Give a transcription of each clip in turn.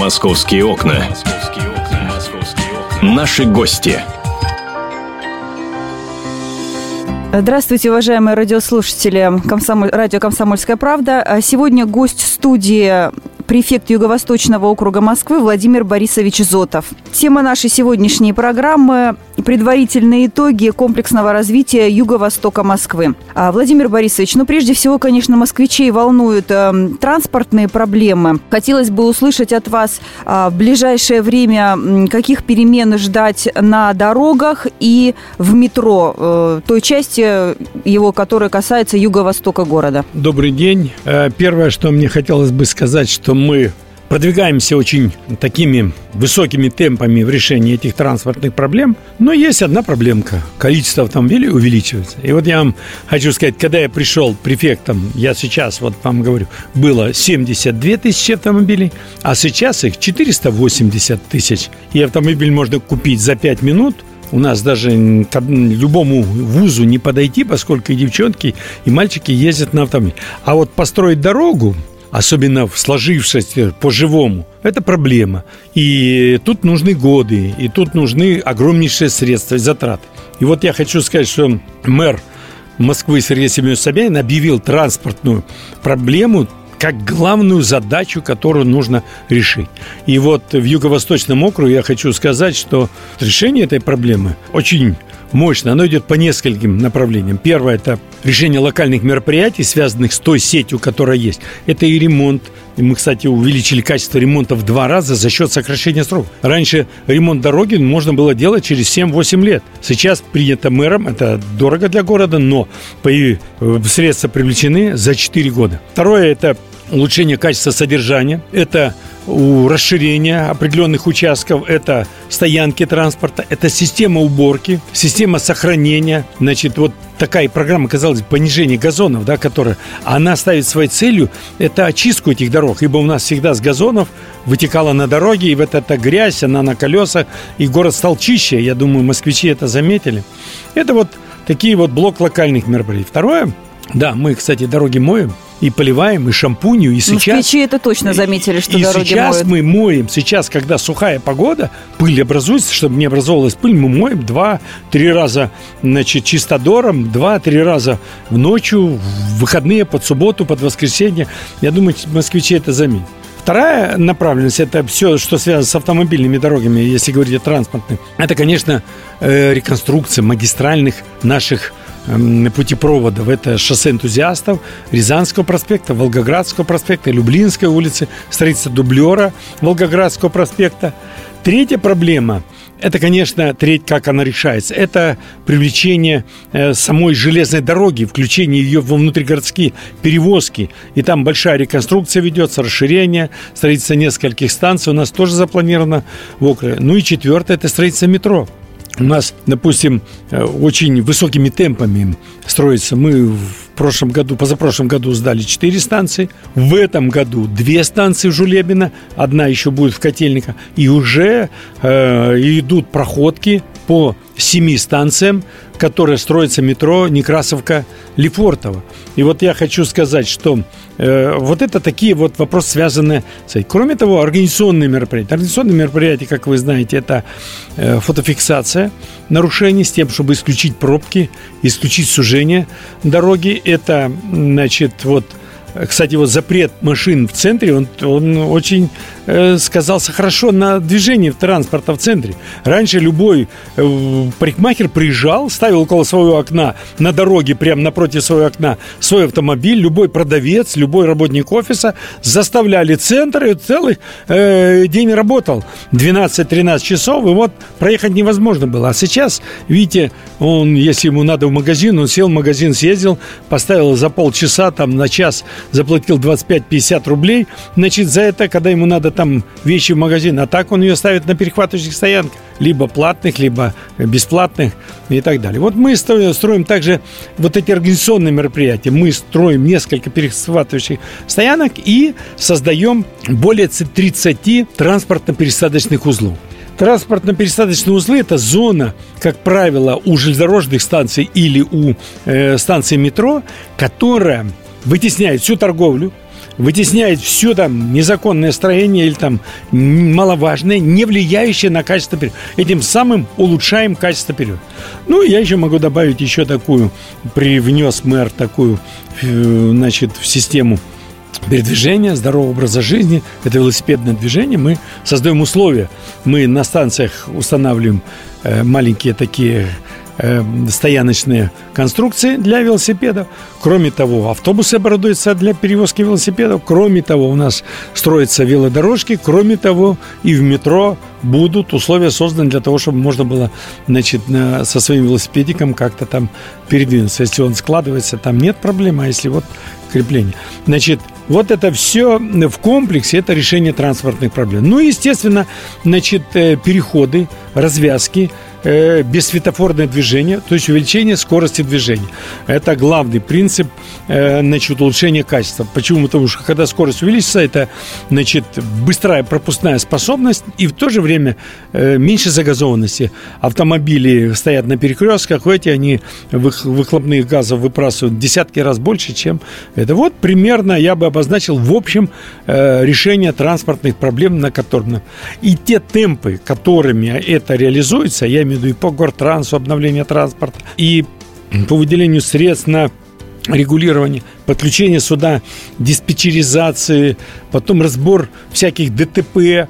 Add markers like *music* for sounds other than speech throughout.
Московские окна. Наши гости. Здравствуйте, уважаемые радиослушатели Комсомоль... радио «Комсомольская правда». Сегодня гость студии префект Юго-Восточного округа Москвы Владимир Борисович Зотов. Тема нашей сегодняшней программы – предварительные итоги комплексного развития Юго-Востока Москвы. А, Владимир Борисович, ну прежде всего, конечно, москвичей волнуют э, транспортные проблемы. Хотелось бы услышать от вас э, в ближайшее время, каких перемен ждать на дорогах и в метро, э, той части его, которая касается юго-востока города. Добрый день. Э, первое, что мне хотелось бы сказать, что мы продвигаемся очень такими высокими темпами в решении этих транспортных проблем, но есть одна проблемка. Количество автомобилей увеличивается. И вот я вам хочу сказать, когда я пришел префектом, я сейчас вот вам говорю, было 72 тысячи автомобилей, а сейчас их 480 тысяч. И автомобиль можно купить за 5 минут – у нас даже к любому вузу не подойти, поскольку и девчонки, и мальчики ездят на автомобиле. А вот построить дорогу, особенно в сложившейся по-живому, это проблема. И тут нужны годы, и тут нужны огромнейшие средства и затраты. И вот я хочу сказать, что мэр Москвы Сергей Семенович Собянин объявил транспортную проблему как главную задачу, которую нужно решить. И вот в Юго-Восточном округе я хочу сказать, что решение этой проблемы очень мощно. Оно идет по нескольким направлениям. Первое – это решение локальных мероприятий, связанных с той сетью, которая есть. Это и ремонт. И мы, кстати, увеличили качество ремонта в два раза за счет сокращения сроков. Раньше ремонт дороги можно было делать через 7-8 лет. Сейчас принято мэром, это дорого для города, но э, средства привлечены за 4 года. Второе – это улучшение качества содержания, это у расширения определенных участков, это стоянки транспорта, это система уборки, система сохранения. Значит, вот такая программа, казалось бы, понижение газонов, да, которая, она ставит своей целью, это очистку этих дорог, ибо у нас всегда с газонов вытекала на дороге, и вот эта грязь, она на колесах, и город стал чище, я думаю, москвичи это заметили. Это вот такие вот блок локальных мероприятий. Второе, да, мы, кстати, дороги моем, и поливаем, и шампунью, и сейчас... Москвичи это точно заметили, что и дороги сейчас моют. мы моем, сейчас, когда сухая погода, пыль образуется, чтобы не образовалась пыль, мы моем два-три раза, значит, чистодором, два-три раза в ночью, в выходные, под субботу, под воскресенье. Я думаю, москвичи это заметят. Вторая направленность – это все, что связано с автомобильными дорогами, если говорить о транспортных. Это, конечно, э, реконструкция магистральных наших путепроводов. Это шоссе энтузиастов, Рязанского проспекта, Волгоградского проспекта, Люблинской улицы, строительство дублера Волгоградского проспекта. Третья проблема – это, конечно, треть, как она решается. Это привлечение э, самой железной дороги, включение ее во внутригородские перевозки. И там большая реконструкция ведется, расширение, строительство нескольких станций у нас тоже запланировано в округе. Ну и четвертое – это строительство метро у нас, допустим, э, очень высокими темпами строится. Мы в прошлом году, позапрошлом году сдали 4 станции. В этом году 2 станции в Жулебино, одна еще будет в Котельниках. И уже э, идут проходки по семи станциям, которые строится метро Некрасовка-Лефортово. И вот я хочу сказать, что э, вот это такие вот вопросы, связанные с этим. Кроме того, организационные мероприятия. Организационные мероприятия, как вы знаете, это э, фотофиксация нарушений с тем, чтобы исключить пробки, исключить сужение дороги. Это, значит, вот кстати, вот запрет машин в центре, он, он очень э, сказался хорошо на движении транспорта в центре. Раньше любой э, парикмахер приезжал, ставил около своего окна на дороге, прямо напротив своего окна, свой автомобиль. Любой продавец, любой работник офиса заставляли центр, и целый э, день работал. 12-13 часов, и вот проехать невозможно было. А сейчас, видите, он, если ему надо в магазин, он сел в магазин, съездил, поставил за полчаса, там, на час заплатил 25-50 рублей, значит, за это, когда ему надо там вещи в магазин, а так он ее ставит на перехватывающих стоянках, либо платных, либо бесплатных и так далее. Вот мы строим также вот эти организационные мероприятия. Мы строим несколько перехватывающих стоянок и создаем более 30 транспортно-пересадочных узлов. Транспортно-пересадочные узлы – это зона, как правило, у железнодорожных станций или у э, станций метро, которая вытесняет всю торговлю, вытесняет все там незаконное строение или там маловажное, не влияющее на качество периода. Этим самым улучшаем качество периода. Ну, я еще могу добавить еще такую, привнес мэр такую, э, значит, в систему передвижения, здорового образа жизни, это велосипедное движение, мы создаем условия. Мы на станциях устанавливаем э, маленькие такие э, стояночные конструкции для велосипедов. Кроме того, автобусы оборудуются для перевозки велосипедов. Кроме того, у нас строятся велодорожки. Кроме того, и в метро будут условия созданы для того, чтобы можно было значит, со своим велосипедиком как-то там передвинуться. Если он складывается, там нет проблем, а если вот крепление. Значит, вот это все в комплексе, это решение транспортных проблем. Ну, естественно, значит, э, переходы, развязки, э, бессветофорное движение, то есть увеличение скорости движения. Это главный принцип э, значит, улучшения качества. Почему? Потому что когда скорость увеличится, это значит, быстрая пропускная способность и в то же время э, меньше загазованности. Автомобили стоят на перекрестках, эти они выхлопных газов выбрасывают десятки раз больше, чем это. Вот примерно я бы обозначил в общем э, решение транспортных проблем, на котором... И те темпы, которыми это реализуется, я имею в виду и по гортрансу, обновление транспорта, и по выделению средств на регулирование, подключение сюда диспетчеризации, потом разбор всяких ДТП,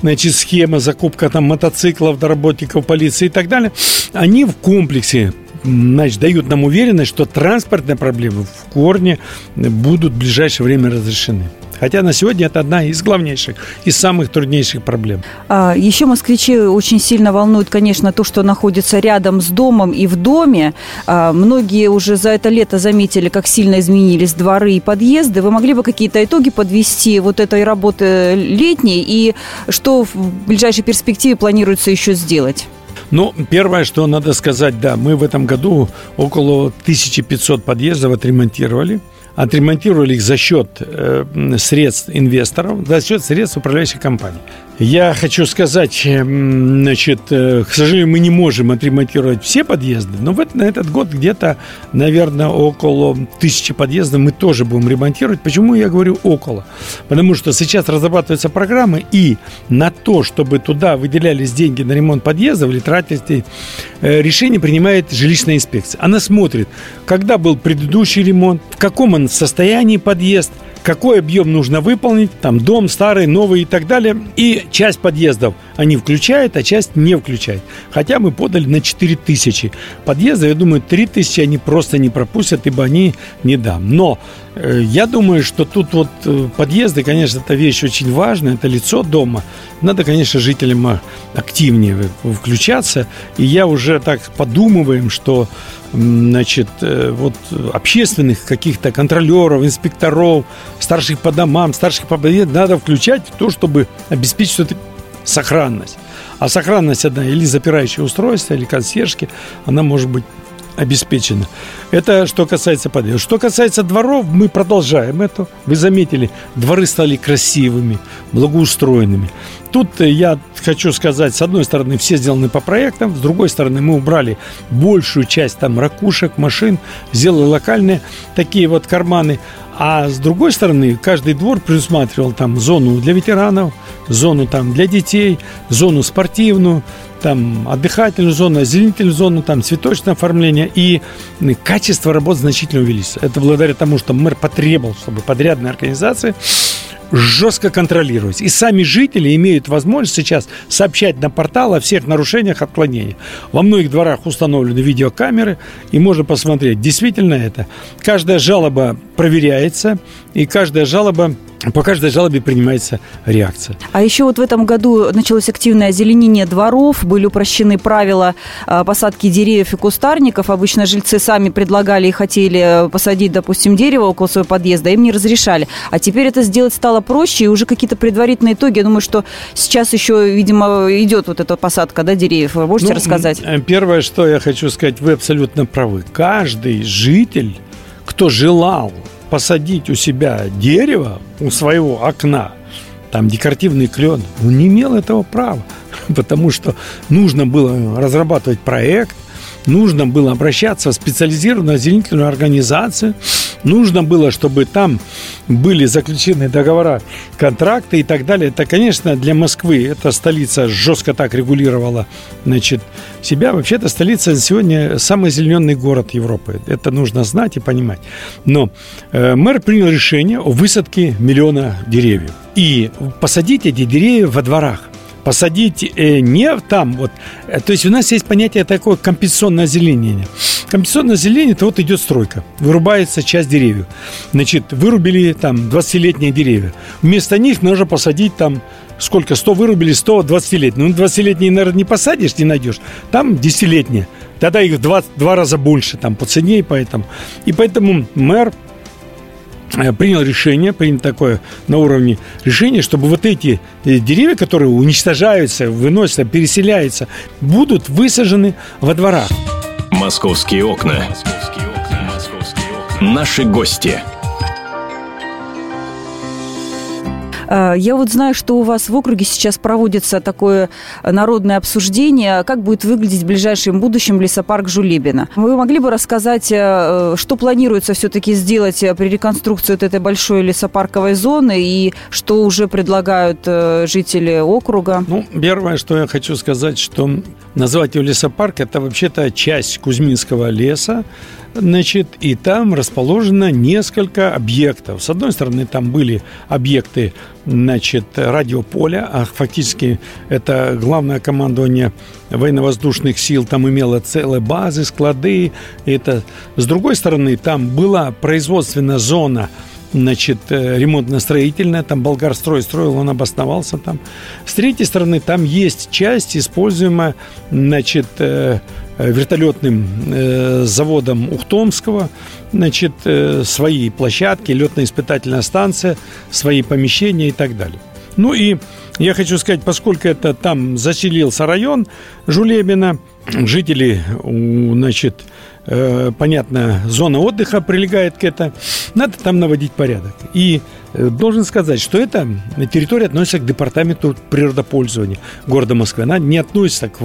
значит, схема, закупка там мотоциклов, доработников полиции и так далее, они в комплексе значит, дают нам уверенность, что транспортные проблемы в корне будут в ближайшее время разрешены. Хотя на сегодня это одна из главнейших, из самых труднейших проблем. А, еще москвичи очень сильно волнуют, конечно, то, что находится рядом с домом и в доме. А, многие уже за это лето заметили, как сильно изменились дворы и подъезды. Вы могли бы какие-то итоги подвести вот этой работы летней и что в ближайшей перспективе планируется еще сделать? Ну, первое, что надо сказать, да, мы в этом году около 1500 подъездов отремонтировали отремонтировали их за счет э, средств инвесторов, за счет средств управляющих компаний. Я хочу сказать, эм, значит, э, к сожалению, мы не можем отремонтировать все подъезды, но в, на этот год где-то, наверное, около тысячи подъездов мы тоже будем ремонтировать. Почему я говорю около? Потому что сейчас разрабатываются программы, и на то, чтобы туда выделялись деньги на ремонт подъездов или тратить, э, решение принимает жилищная инспекция. Она смотрит, когда был предыдущий ремонт, в каком он состоянии подъезд – какой объем нужно выполнить, там дом старый, новый и так далее. И часть подъездов они включают, а часть не включают. Хотя мы подали на 4 тысячи подъездов, я думаю, 3 тысячи они просто не пропустят, ибо они не дам. Но я думаю, что тут вот э, подъезды, конечно, это вещь очень важная, это лицо дома. Надо, конечно, жителям активнее включаться. И я уже так подумываем, что значит, э, вот общественных каких-то контролеров, инспекторов, старших по домам, старших по надо включать в то, чтобы обеспечить эту сохранность. А сохранность одна или запирающее устройство, или консьержки, она может быть обеспечена. Это что касается подъезда. Что касается дворов, мы продолжаем это. Вы заметили, дворы стали красивыми, благоустроенными. Тут я хочу сказать, с одной стороны, все сделаны по проектам, с другой стороны, мы убрали большую часть там ракушек, машин, сделали локальные такие вот карманы. А с другой стороны, каждый двор предусматривал там зону для ветеранов, зону там для детей, зону спортивную, там отдыхательную зону, озеленительную зону, там цветочное оформление. И качество работ значительно увеличится. Это благодаря тому, что мэр потребовал, чтобы подрядные организации жестко контролировать. И сами жители имеют возможность сейчас сообщать на портал о всех нарушениях, отклонениях. Во многих дворах установлены видеокамеры, и можно посмотреть, действительно это. Каждая жалоба проверяется, и каждая жалоба по каждой жалобе принимается реакция. А еще вот в этом году началось активное озеленение дворов, были упрощены правила а, посадки деревьев и кустарников. Обычно жильцы сами предлагали и хотели посадить, допустим, дерево около своего подъезда, им не разрешали. А теперь это сделать стало проще, и уже какие-то предварительные итоги. Я думаю, что сейчас еще, видимо, идет вот эта посадка да, деревьев. Вы можете ну, рассказать? Э, первое, что я хочу сказать, вы абсолютно правы. Каждый житель, кто желал посадить у себя дерево у своего окна, там декоративный клен, он не имел этого права, *laughs* потому что нужно было разрабатывать проект, нужно было обращаться в специализированную озеленительную организацию, нужно было, чтобы там были заключены договора, контракты и так далее. Это, конечно, для Москвы, эта столица жестко так регулировала значит, себя. Вообще-то столица сегодня самый зеленый город Европы. Это нужно знать и понимать. Но э, мэр принял решение о высадке миллиона деревьев. И посадить эти деревья во дворах посадить э, не там вот. Э, то есть у нас есть понятие такое компенсационное озеленение. Компенсационное озеленение – это вот идет стройка. Вырубается часть деревьев. Значит, вырубили там 20-летние деревья. Вместо них нужно посадить там сколько? 100 вырубили, 100 20-летние. Ну, 20-летние, наверное, не посадишь, не найдешь. Там 10-летние. Тогда их в два, два раза больше там по цене, и поэтому. И поэтому мэр принял решение, принято такое на уровне решения, чтобы вот эти э, деревья, которые уничтожаются, выносятся, переселяются, будут высажены во дворах. Московские окна. Наши гости. Я вот знаю, что у вас в округе сейчас проводится такое народное обсуждение, как будет выглядеть в ближайшем будущем лесопарк Жулебина. Вы могли бы рассказать, э, что планируется все-таки сделать при реконструкции вот этой большой лесопарковой зоны и что уже предлагают э, жители округа? Ну, первое, что я хочу сказать, что назвать его лесопарк, это вообще-то часть Кузьминского леса, Значит, и там расположено несколько объектов. С одной стороны, там были объекты, значит, радиополя, а фактически это главное командование военно-воздушных сил, там имело целые базы, склады. Это. С другой стороны, там была производственная зона, значит, э, ремонтно-строительная, там Болгарстрой строил, он обосновался там. С третьей стороны, там есть часть, используемая, значит, э, вертолетным э, заводом Ухтомского, значит, э, свои площадки, летно-испытательная станция, свои помещения и так далее. Ну и я хочу сказать, поскольку это там заселился район Жулебина, жители, значит, Э, понятно, зона отдыха прилегает к этому, надо там наводить порядок. И э, должен сказать, что эта территория относится к департаменту природопользования города Москвы. Она не относится к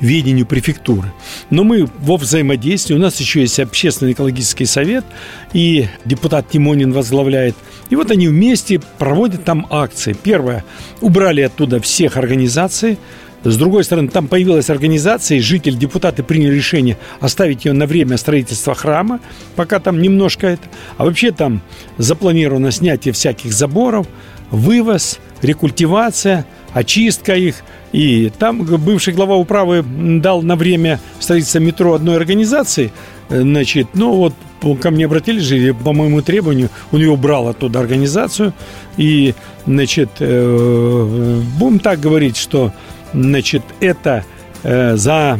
ведению префектуры. Но мы во взаимодействии, у нас еще есть общественный экологический совет, и депутат Тимонин возглавляет. И вот они вместе проводят там акции. Первое, убрали оттуда всех организаций, с другой стороны, там появилась организация, и жители, депутаты приняли решение оставить ее на время строительства храма, пока там немножко это. А вообще там запланировано снятие всяких заборов, вывоз, рекультивация, очистка их. И там бывший глава управы дал на время строительства метро одной организации, значит, ну вот ко мне обратились же, по моему требованию, у него брал оттуда организацию. И, значит, э, будем так говорить, что Значит, это э, за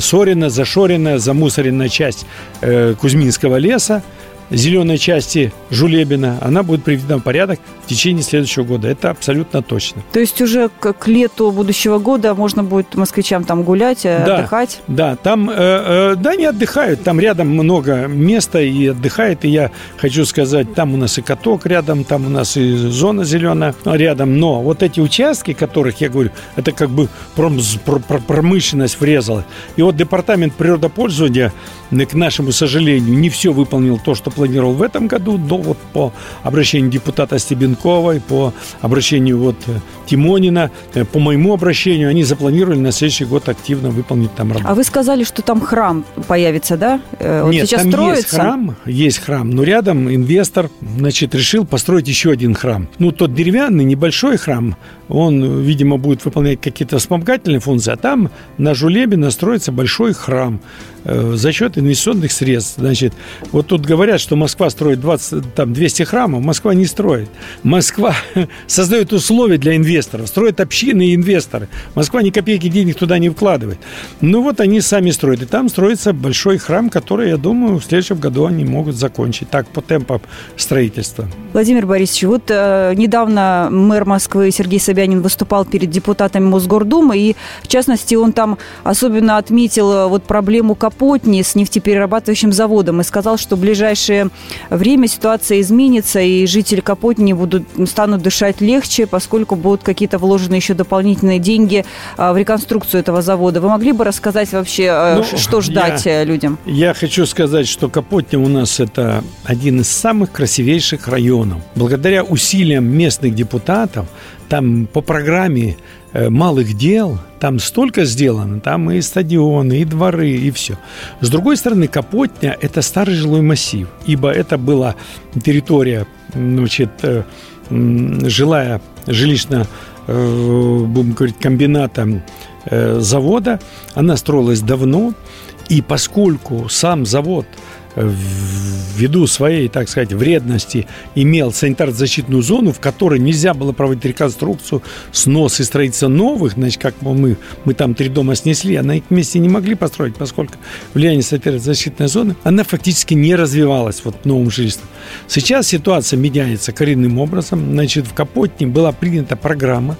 Сорина, зашоренная, замусоренная часть э, Кузьминского леса – зеленой части Жулебина, она будет приведена в порядок в течение следующего года. Это абсолютно точно. То есть уже к, лету будущего года можно будет москвичам там гулять, э, да, отдыхать? Да, там, э, э, да, не отдыхают, там рядом много места и отдыхает. И я хочу сказать, там у нас и каток рядом, там у нас и зона зеленая рядом. Но вот эти участки, которых я говорю, это как бы пром, промышленность врезала. И вот департамент природопользования, к нашему сожалению, не все выполнил то, что планировал в этом году, но вот по обращению депутата Стебенковой, по обращению вот э, Тимонина, э, по моему обращению, они запланировали на следующий год активно выполнить там работу. А вы сказали, что там храм появится, да? Э, вот Нет, сейчас там строится. есть храм, есть храм, но рядом инвестор, значит, решил построить еще один храм. Ну, тот деревянный, небольшой храм, он, видимо, будет выполнять какие-то вспомогательные функции, а там на Жулебе строится большой храм за счет инвестиционных средств. Значит, вот тут говорят, что Москва строит 20, там, 200 храмов, Москва не строит. Москва *laughs* создает условия для инвесторов, строит общины и инвесторы. Москва ни копейки денег туда не вкладывает. Ну вот они сами строят. И там строится большой храм, который, я думаю, в следующем году они могут закончить. Так, по темпам строительства. Владимир Борисович, вот э, недавно мэр Москвы Сергей Собянин выступал перед депутатами Мосгордумы, и, в частности, он там особенно отметил э, вот проблему Капотни с нефтеперерабатывающим заводом и сказал, что в ближайшее время ситуация изменится, и жители Капотни будут, станут дышать легче, поскольку будут какие-то вложены еще дополнительные деньги а, в реконструкцию этого завода. Вы могли бы рассказать вообще, а, ну, что ждать я, э, людям? Я хочу сказать, что Капотня у нас это один из самых красивейших районов. Благодаря усилиям местных депутатов, там по программе Э, малых дел, там столько сделано, там и стадионы, и дворы, и все. С другой стороны, Капотня – это старый жилой массив, ибо это была территория, значит, э, жилая, жилищная, э, будем говорить, комбината завода. Она строилась давно, и поскольку сам завод – ввиду своей, так сказать, вредности имел санитарно-защитную зону, в которой нельзя было проводить реконструкцию, снос и строительство новых, значит, как мы, мы там три дома снесли, а на их месте не могли построить, поскольку влияние санитарно-защитной зоны, она фактически не развивалась вот в новом жительстве. Сейчас ситуация меняется коренным образом. Значит, в Капотне была принята программа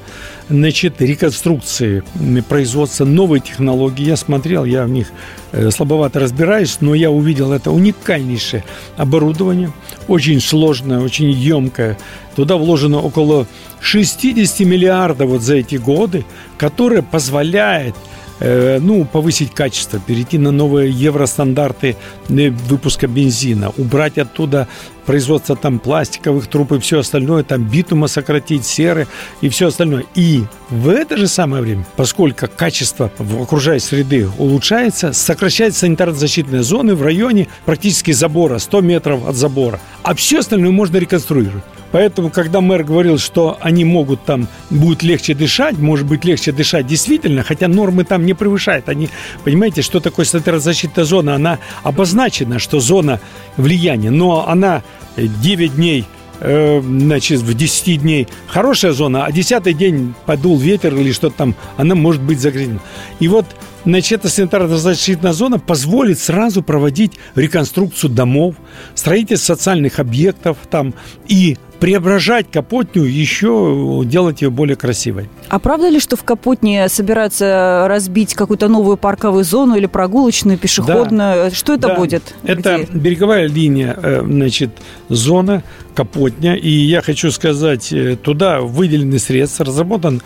значит, реконструкции производства новой технологии. Я смотрел, я в них э, слабовато разбираюсь, но я увидел это уникальнейшее оборудование, очень сложное, очень емкое. Туда вложено около 60 миллиардов вот за эти годы, которое позволяет Э, ну, повысить качество, перейти на новые евростандарты э, выпуска бензина, убрать оттуда производство там пластиковых труб и все остальное, там битума сократить, серы и все остальное. И в это же самое время, поскольку качество в окружающей среды улучшается, сокращается санитарно-защитные зоны в районе практически забора, 100 метров от забора. А все остальное можно реконструировать. Поэтому, когда мэр говорил, что они могут там, будет легче дышать, может быть легче дышать действительно, хотя нормы там не превышают. Они, понимаете, что такое санитарно-защитная зона? Она обозначена, что зона влияния, но она 9 дней э, значит, в 10 дней хорошая зона, а 10 день подул ветер или что-то там, она может быть загрязнена. И вот Значит, эта санитарно-защитная зона позволит сразу проводить реконструкцию домов, строительство социальных объектов там и преображать Капотню, еще делать ее более красивой. А правда ли, что в Капотне собираются разбить какую-то новую парковую зону или прогулочную, пешеходную? Да. Что это да. будет? Это Где? береговая линия, э, значит, зона Капотня. И я хочу сказать, э, туда выделены средства, разработан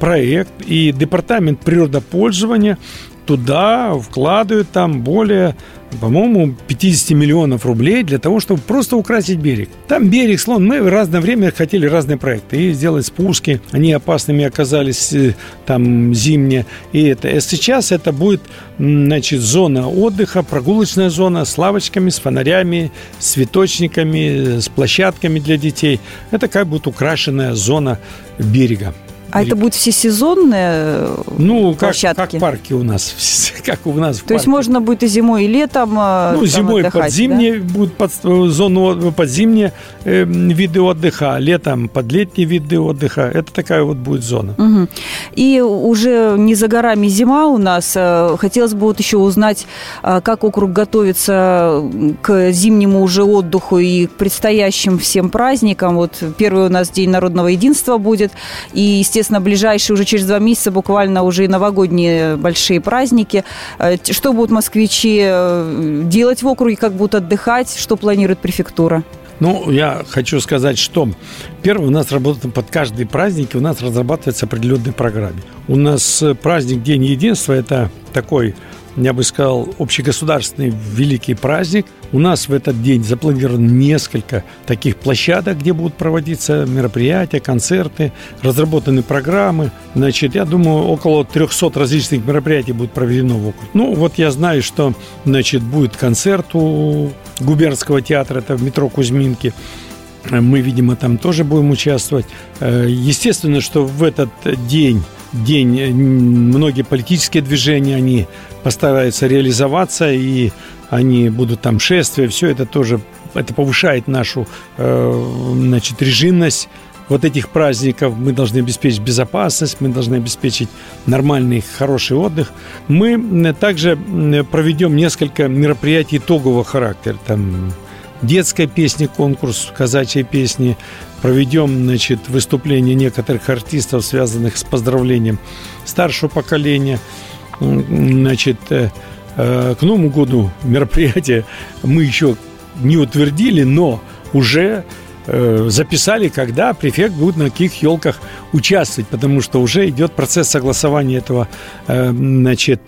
проект, и Департамент природопользования туда вкладывают там более, по-моему, 50 миллионов рублей для того, чтобы просто украсить берег. Там берег слон. Мы в разное время хотели разные проекты. И сделать спуски. Они опасными оказались э, там зимние. И это. И сейчас это будет, значит, зона отдыха, прогулочная зона с лавочками, с фонарями, с цветочниками, с площадками для детей. Это как будет украшенная зона берега. А это будет всесезонные ну, площадки? как, как парки у нас, *laughs* как у нас То есть можно будет и зимой, и летом э, Ну, зимой отдыхать, под зимние да? будут под, зону под зимние э, виды отдыха, а летом под летние виды отдыха. Это такая вот будет зона. Угу. И уже не за горами зима у нас. Э, хотелось бы вот еще узнать, э, как округ готовится к зимнему уже отдыху и к предстоящим всем праздникам. Вот первый у нас День народного единства будет. И, естественно, ближайшие уже через два месяца буквально уже и новогодние большие праздники. Э, что будут москвичи э, делать в округе, как будут отдыхать, что планирует префектура? Ну, я хочу сказать, что первое, у нас работает под каждый праздник, у нас разрабатывается определенной программе. У нас э, праздник День единства – это такой я бы сказал, общегосударственный великий праздник. У нас в этот день запланировано несколько таких площадок, где будут проводиться мероприятия, концерты, разработаны программы. Значит, я думаю, около 300 различных мероприятий будет проведено в округе. Ну, вот я знаю, что, значит, будет концерт у губернского театра, это в метро Кузьминки. Мы, видимо, там тоже будем участвовать. Э, естественно, что в этот день день многие политические движения, они постараются реализоваться, и они будут там шествия, все это тоже, это повышает нашу, э, значит, режимность вот этих праздников мы должны обеспечить безопасность, мы должны обеспечить нормальный, хороший отдых. Мы также проведем несколько мероприятий итогового характера. Там детская песня, конкурс казачьей песни, проведем значит, выступления некоторых артистов, связанных с поздравлением старшего поколения. Значит, э, э, к Новому году мероприятие мы еще не утвердили, но уже э, записали, когда префект будет на каких елках участвовать, потому что уже идет процесс согласования этого, значит,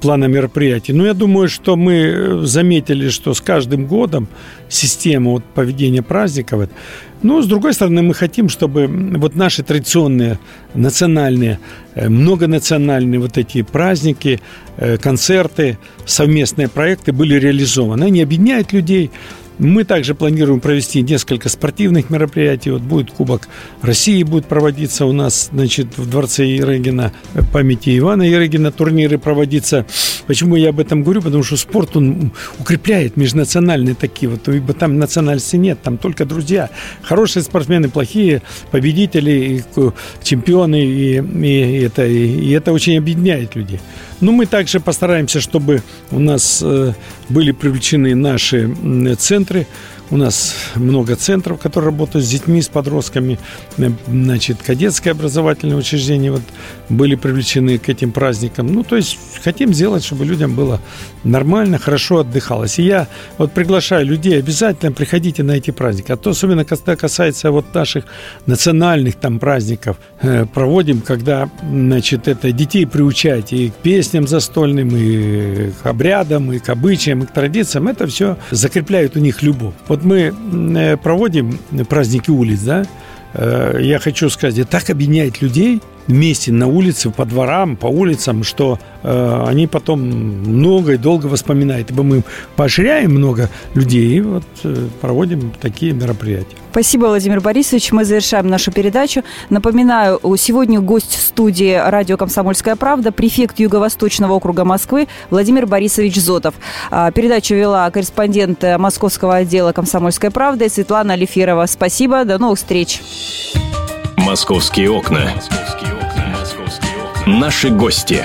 плана мероприятий. Но я думаю, что мы заметили, что с каждым годом система вот поведения праздников но, с другой стороны, мы хотим, чтобы вот наши традиционные национальные, э, многонациональные вот эти праздники, э, концерты, совместные проекты были реализованы. Они объединяют людей, мы также планируем провести несколько спортивных мероприятий. Вот будет Кубок России будет проводиться у нас, значит, в дворце Ерегина, памяти Ивана Ерегина турниры проводиться. Почему я об этом говорю? Потому что спорт, он укрепляет межнациональные такие вот, ибо там национальности нет, там только друзья. Хорошие спортсмены, плохие победители, и чемпионы, и, и, это, и, это очень объединяет людей. Но мы также постараемся, чтобы у нас э, были привлечены наши центры 3 у нас много центров, которые работают с детьми, с подростками. Э, значит, кадетское образовательное учреждение вот были привлечены к этим праздникам. Ну, то есть хотим сделать, чтобы людям было нормально, хорошо отдыхалось. И я вот приглашаю людей, обязательно приходите на эти праздники. А то особенно когда касается вот наших национальных там праздников, э, проводим, когда, значит, это детей приучать и к песням застольным, и к обрядам, и к обычаям, и к традициям. Это все закрепляет у них любовь. Вот мы э, проводим праздники улиц, да, э, я хочу сказать, так объединяет людей вместе на улице, по дворам, по улицам, что э, они потом много и долго воспоминают. Ибо мы поощряем много людей и вот э, проводим такие мероприятия. Спасибо, Владимир Борисович. Мы завершаем нашу передачу. Напоминаю, сегодня гость студии радио «Комсомольская правда», префект Юго-Восточного округа Москвы Владимир Борисович Зотов. А, передачу вела корреспондент московского отдела «Комсомольской правды» Светлана Алиферова. Спасибо, до новых встреч. «Московские окна». Наши гости.